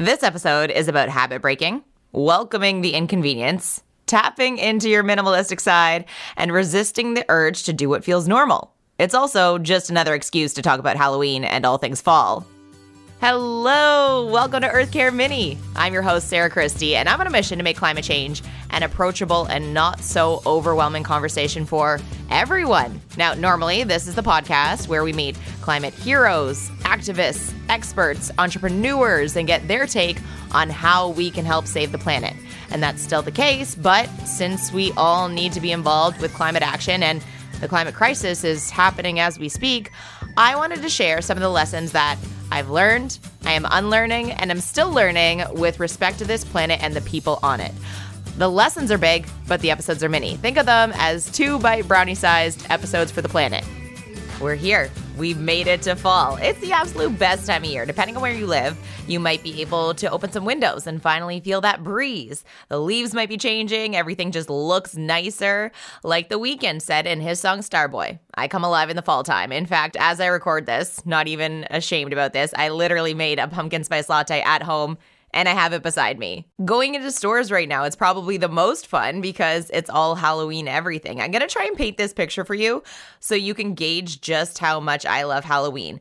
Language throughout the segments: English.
This episode is about habit breaking, welcoming the inconvenience, tapping into your minimalistic side, and resisting the urge to do what feels normal. It's also just another excuse to talk about Halloween and all things fall. Hello, welcome to Earth Care Mini. I'm your host, Sarah Christie, and I'm on a mission to make climate change an approachable and not so overwhelming conversation for everyone. Now, normally, this is the podcast where we meet climate heroes, activists, experts, entrepreneurs, and get their take on how we can help save the planet. And that's still the case, but since we all need to be involved with climate action and the climate crisis is happening as we speak, I wanted to share some of the lessons that I've learned, I am unlearning, and I'm still learning with respect to this planet and the people on it. The lessons are big, but the episodes are mini. Think of them as two bite brownie sized episodes for the planet. We're here. We've made it to fall. It's the absolute best time of year. Depending on where you live, you might be able to open some windows and finally feel that breeze. The leaves might be changing. Everything just looks nicer. Like The Weeknd said in his song Starboy, I come alive in the fall time. In fact, as I record this, not even ashamed about this, I literally made a pumpkin spice latte at home and I have it beside me. Going into stores right now, it's probably the most fun because it's all Halloween everything. I'm gonna try and paint this picture for you so you can gauge just how much I love Halloween.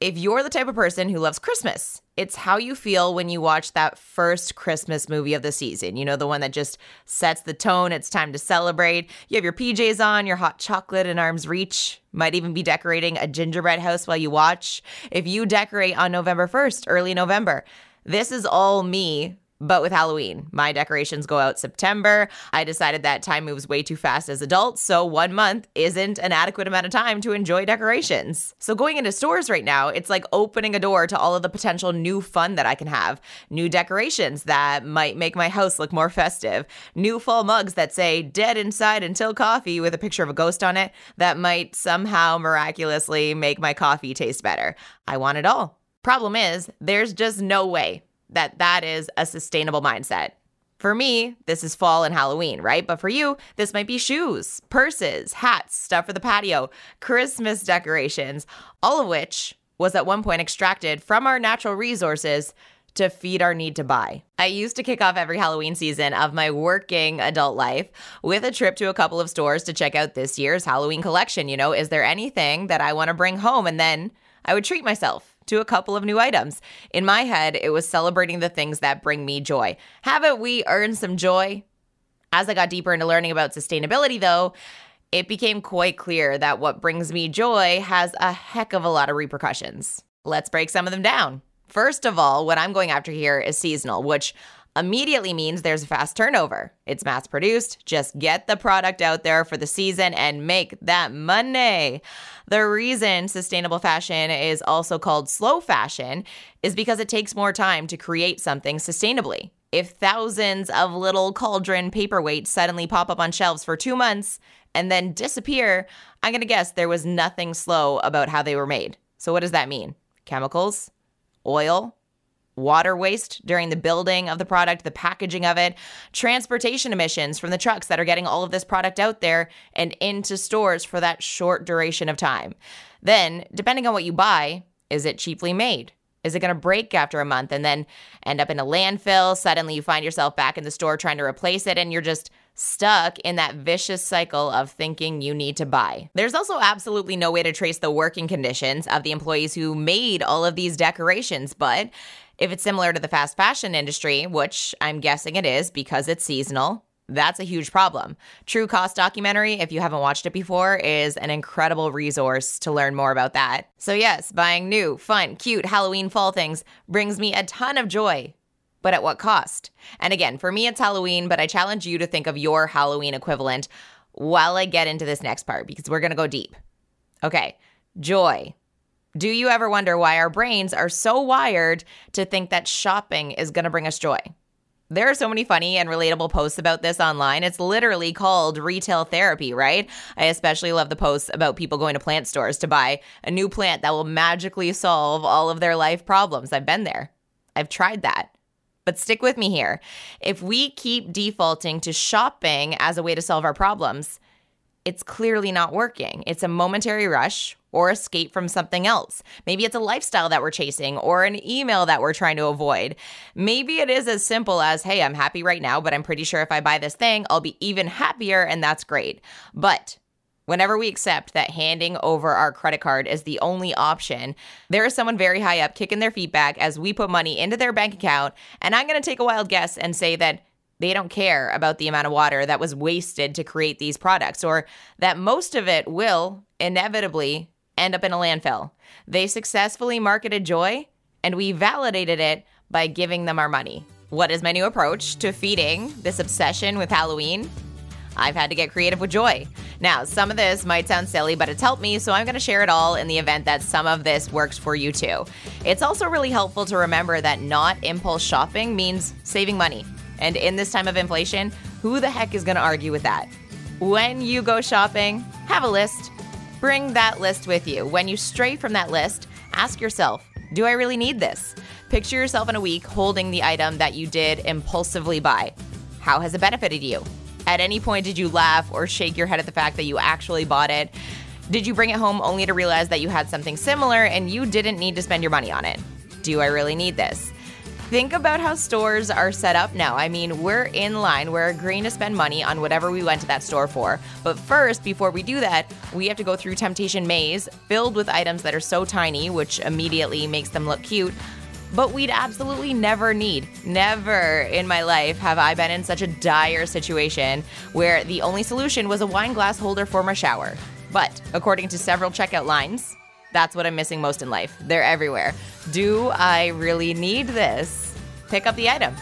If you're the type of person who loves Christmas, it's how you feel when you watch that first Christmas movie of the season. You know, the one that just sets the tone. It's time to celebrate. You have your PJs on, your hot chocolate in arm's reach. Might even be decorating a gingerbread house while you watch. If you decorate on November 1st, early November, this is all me but with Halloween. My decorations go out September. I decided that time moves way too fast as adults, so one month isn't an adequate amount of time to enjoy decorations. So going into stores right now, it's like opening a door to all of the potential new fun that I can have. New decorations that might make my house look more festive. New fall mugs that say dead inside until coffee with a picture of a ghost on it that might somehow miraculously make my coffee taste better. I want it all. Problem is, there's just no way that that is a sustainable mindset. For me, this is fall and Halloween, right? But for you, this might be shoes, purses, hats, stuff for the patio, Christmas decorations, all of which was at one point extracted from our natural resources to feed our need to buy. I used to kick off every Halloween season of my working adult life with a trip to a couple of stores to check out this year's Halloween collection. You know, is there anything that I want to bring home? And then I would treat myself to a couple of new items. In my head, it was celebrating the things that bring me joy. Haven't we earned some joy? As I got deeper into learning about sustainability, though, it became quite clear that what brings me joy has a heck of a lot of repercussions. Let's break some of them down. First of all, what I'm going after here is seasonal, which immediately means there's a fast turnover. It's mass produced. Just get the product out there for the season and make that money. The reason sustainable fashion is also called slow fashion is because it takes more time to create something sustainably. If thousands of little cauldron paperweights suddenly pop up on shelves for two months and then disappear, I'm gonna guess there was nothing slow about how they were made. So, what does that mean? Chemicals? Oil? Water waste during the building of the product, the packaging of it, transportation emissions from the trucks that are getting all of this product out there and into stores for that short duration of time. Then, depending on what you buy, is it cheaply made? Is it going to break after a month and then end up in a landfill? Suddenly you find yourself back in the store trying to replace it and you're just stuck in that vicious cycle of thinking you need to buy. There's also absolutely no way to trace the working conditions of the employees who made all of these decorations, but if it's similar to the fast fashion industry, which I'm guessing it is because it's seasonal, that's a huge problem. True Cost documentary, if you haven't watched it before, is an incredible resource to learn more about that. So, yes, buying new, fun, cute Halloween fall things brings me a ton of joy. But at what cost? And again, for me, it's Halloween, but I challenge you to think of your Halloween equivalent while I get into this next part because we're gonna go deep. Okay, joy. Do you ever wonder why our brains are so wired to think that shopping is going to bring us joy? There are so many funny and relatable posts about this online. It's literally called retail therapy, right? I especially love the posts about people going to plant stores to buy a new plant that will magically solve all of their life problems. I've been there, I've tried that. But stick with me here. If we keep defaulting to shopping as a way to solve our problems, it's clearly not working. It's a momentary rush or escape from something else. Maybe it's a lifestyle that we're chasing or an email that we're trying to avoid. Maybe it is as simple as, hey, I'm happy right now, but I'm pretty sure if I buy this thing, I'll be even happier, and that's great. But Whenever we accept that handing over our credit card is the only option, there is someone very high up kicking their feet back as we put money into their bank account. And I'm going to take a wild guess and say that they don't care about the amount of water that was wasted to create these products, or that most of it will inevitably end up in a landfill. They successfully marketed joy, and we validated it by giving them our money. What is my new approach to feeding this obsession with Halloween? I've had to get creative with joy. Now, some of this might sound silly, but it's helped me, so I'm going to share it all in the event that some of this works for you too. It's also really helpful to remember that not impulse shopping means saving money. And in this time of inflation, who the heck is going to argue with that? When you go shopping, have a list. Bring that list with you. When you stray from that list, ask yourself, do I really need this? Picture yourself in a week holding the item that you did impulsively buy. How has it benefited you? At any point, did you laugh or shake your head at the fact that you actually bought it? Did you bring it home only to realize that you had something similar and you didn't need to spend your money on it? Do I really need this? Think about how stores are set up now. I mean, we're in line, we're agreeing to spend money on whatever we went to that store for. But first, before we do that, we have to go through Temptation Maze filled with items that are so tiny, which immediately makes them look cute, but we'd absolutely never need. Never in my life have I been in such a dire situation where the only solution was a wine glass holder for my shower. But according to several checkout lines, that's what I'm missing most in life. They're everywhere. Do I really need this? Pick up the item.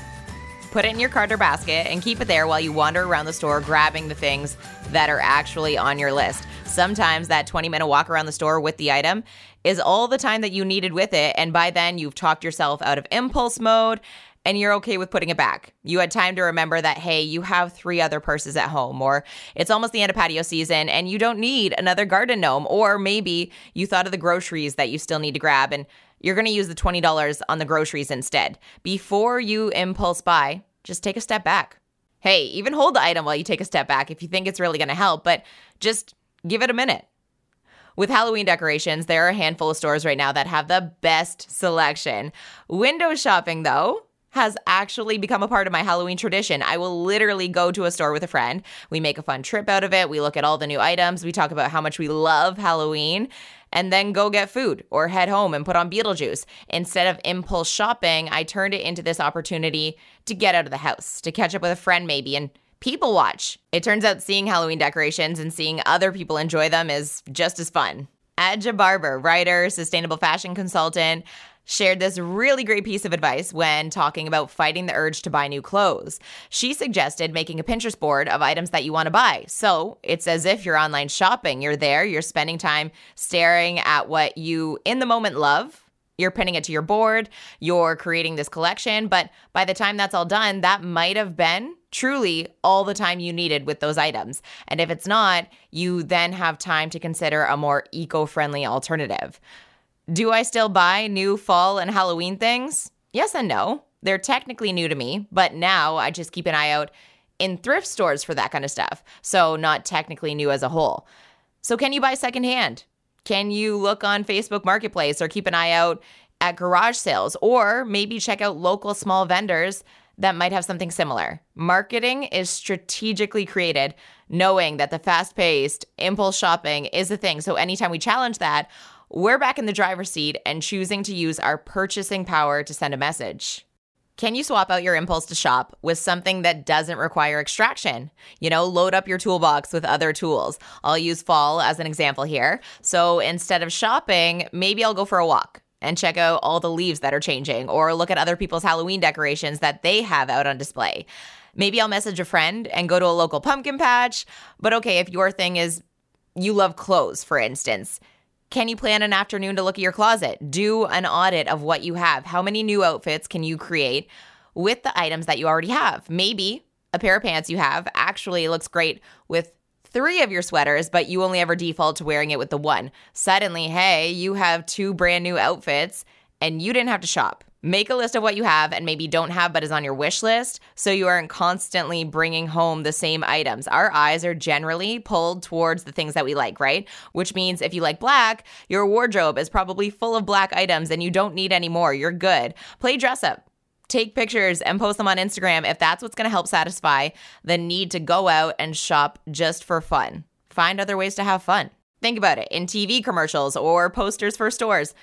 Put it in your cart or basket and keep it there while you wander around the store grabbing the things that are actually on your list. Sometimes that 20 minute walk around the store with the item is all the time that you needed with it. And by then, you've talked yourself out of impulse mode and you're okay with putting it back. You had time to remember that, hey, you have three other purses at home, or it's almost the end of patio season and you don't need another garden gnome, or maybe you thought of the groceries that you still need to grab and you're going to use the $20 on the groceries instead. Before you impulse buy, just take a step back. Hey, even hold the item while you take a step back if you think it's really going to help, but just give it a minute. With Halloween decorations, there are a handful of stores right now that have the best selection. Window shopping, though, has actually become a part of my Halloween tradition. I will literally go to a store with a friend. We make a fun trip out of it. We look at all the new items. We talk about how much we love Halloween and then go get food or head home and put on Beetlejuice. Instead of impulse shopping, I turned it into this opportunity to get out of the house, to catch up with a friend maybe and people watch. It turns out seeing Halloween decorations and seeing other people enjoy them is just as fun. Aja Barber, writer, sustainable fashion consultant, shared this really great piece of advice when talking about fighting the urge to buy new clothes. She suggested making a Pinterest board of items that you want to buy. So it's as if you're online shopping. You're there, you're spending time staring at what you in the moment love you're pinning it to your board, you're creating this collection, but by the time that's all done, that might have been truly all the time you needed with those items. And if it's not, you then have time to consider a more eco friendly alternative. Do I still buy new fall and Halloween things? Yes and no. They're technically new to me, but now I just keep an eye out in thrift stores for that kind of stuff. So, not technically new as a whole. So, can you buy secondhand? Can you look on Facebook Marketplace or keep an eye out at garage sales or maybe check out local small vendors that might have something similar? Marketing is strategically created knowing that the fast paced impulse shopping is a thing. So anytime we challenge that, we're back in the driver's seat and choosing to use our purchasing power to send a message. Can you swap out your impulse to shop with something that doesn't require extraction? You know, load up your toolbox with other tools. I'll use fall as an example here. So instead of shopping, maybe I'll go for a walk and check out all the leaves that are changing or look at other people's Halloween decorations that they have out on display. Maybe I'll message a friend and go to a local pumpkin patch. But okay, if your thing is you love clothes, for instance, can you plan an afternoon to look at your closet? Do an audit of what you have. How many new outfits can you create with the items that you already have? Maybe a pair of pants you have actually looks great with three of your sweaters, but you only ever default to wearing it with the one. Suddenly, hey, you have two brand new outfits and you didn't have to shop. Make a list of what you have and maybe don't have but is on your wish list so you aren't constantly bringing home the same items. Our eyes are generally pulled towards the things that we like, right? Which means if you like black, your wardrobe is probably full of black items and you don't need any more. You're good. Play dress up. Take pictures and post them on Instagram if that's what's going to help satisfy the need to go out and shop just for fun. Find other ways to have fun. Think about it in TV commercials or posters for stores.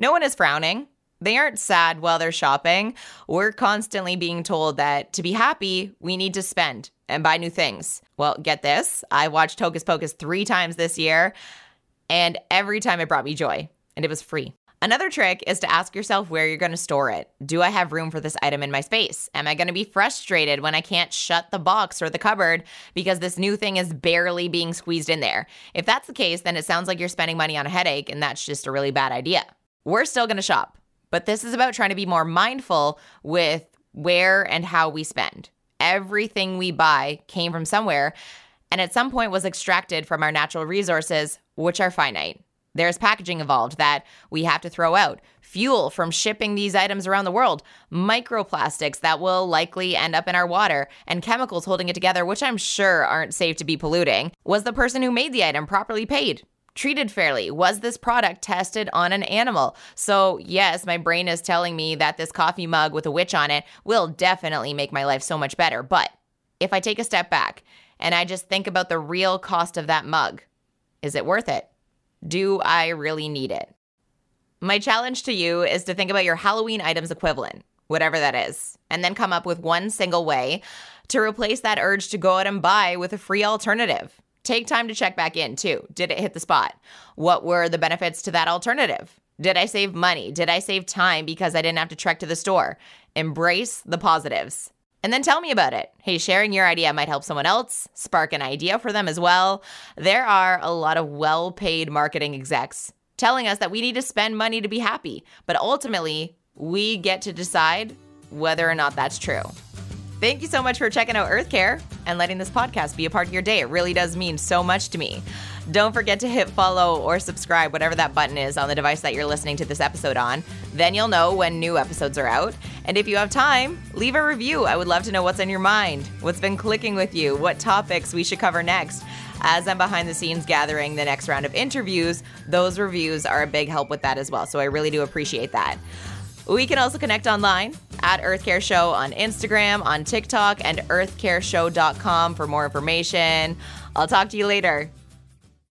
No one is frowning. They aren't sad while they're shopping. We're constantly being told that to be happy, we need to spend and buy new things. Well, get this I watched Hocus Pocus three times this year, and every time it brought me joy, and it was free. Another trick is to ask yourself where you're going to store it. Do I have room for this item in my space? Am I going to be frustrated when I can't shut the box or the cupboard because this new thing is barely being squeezed in there? If that's the case, then it sounds like you're spending money on a headache, and that's just a really bad idea. We're still going to shop. But this is about trying to be more mindful with where and how we spend. Everything we buy came from somewhere and at some point was extracted from our natural resources, which are finite. There's packaging involved that we have to throw out, fuel from shipping these items around the world, microplastics that will likely end up in our water, and chemicals holding it together, which I'm sure aren't safe to be polluting. Was the person who made the item properly paid? Treated fairly? Was this product tested on an animal? So, yes, my brain is telling me that this coffee mug with a witch on it will definitely make my life so much better. But if I take a step back and I just think about the real cost of that mug, is it worth it? Do I really need it? My challenge to you is to think about your Halloween items equivalent, whatever that is, and then come up with one single way to replace that urge to go out and buy with a free alternative. Take time to check back in too. Did it hit the spot? What were the benefits to that alternative? Did I save money? Did I save time because I didn't have to trek to the store? Embrace the positives. And then tell me about it. Hey, sharing your idea might help someone else, spark an idea for them as well. There are a lot of well paid marketing execs telling us that we need to spend money to be happy, but ultimately, we get to decide whether or not that's true. Thank you so much for checking out Earth Care and letting this podcast be a part of your day. It really does mean so much to me. Don't forget to hit follow or subscribe, whatever that button is on the device that you're listening to this episode on. Then you'll know when new episodes are out. And if you have time, leave a review. I would love to know what's on your mind, what's been clicking with you, what topics we should cover next. As I'm behind the scenes gathering the next round of interviews, those reviews are a big help with that as well. So I really do appreciate that. We can also connect online at Earthcare Show on Instagram, on TikTok, and earthcareshow.com for more information. I'll talk to you later.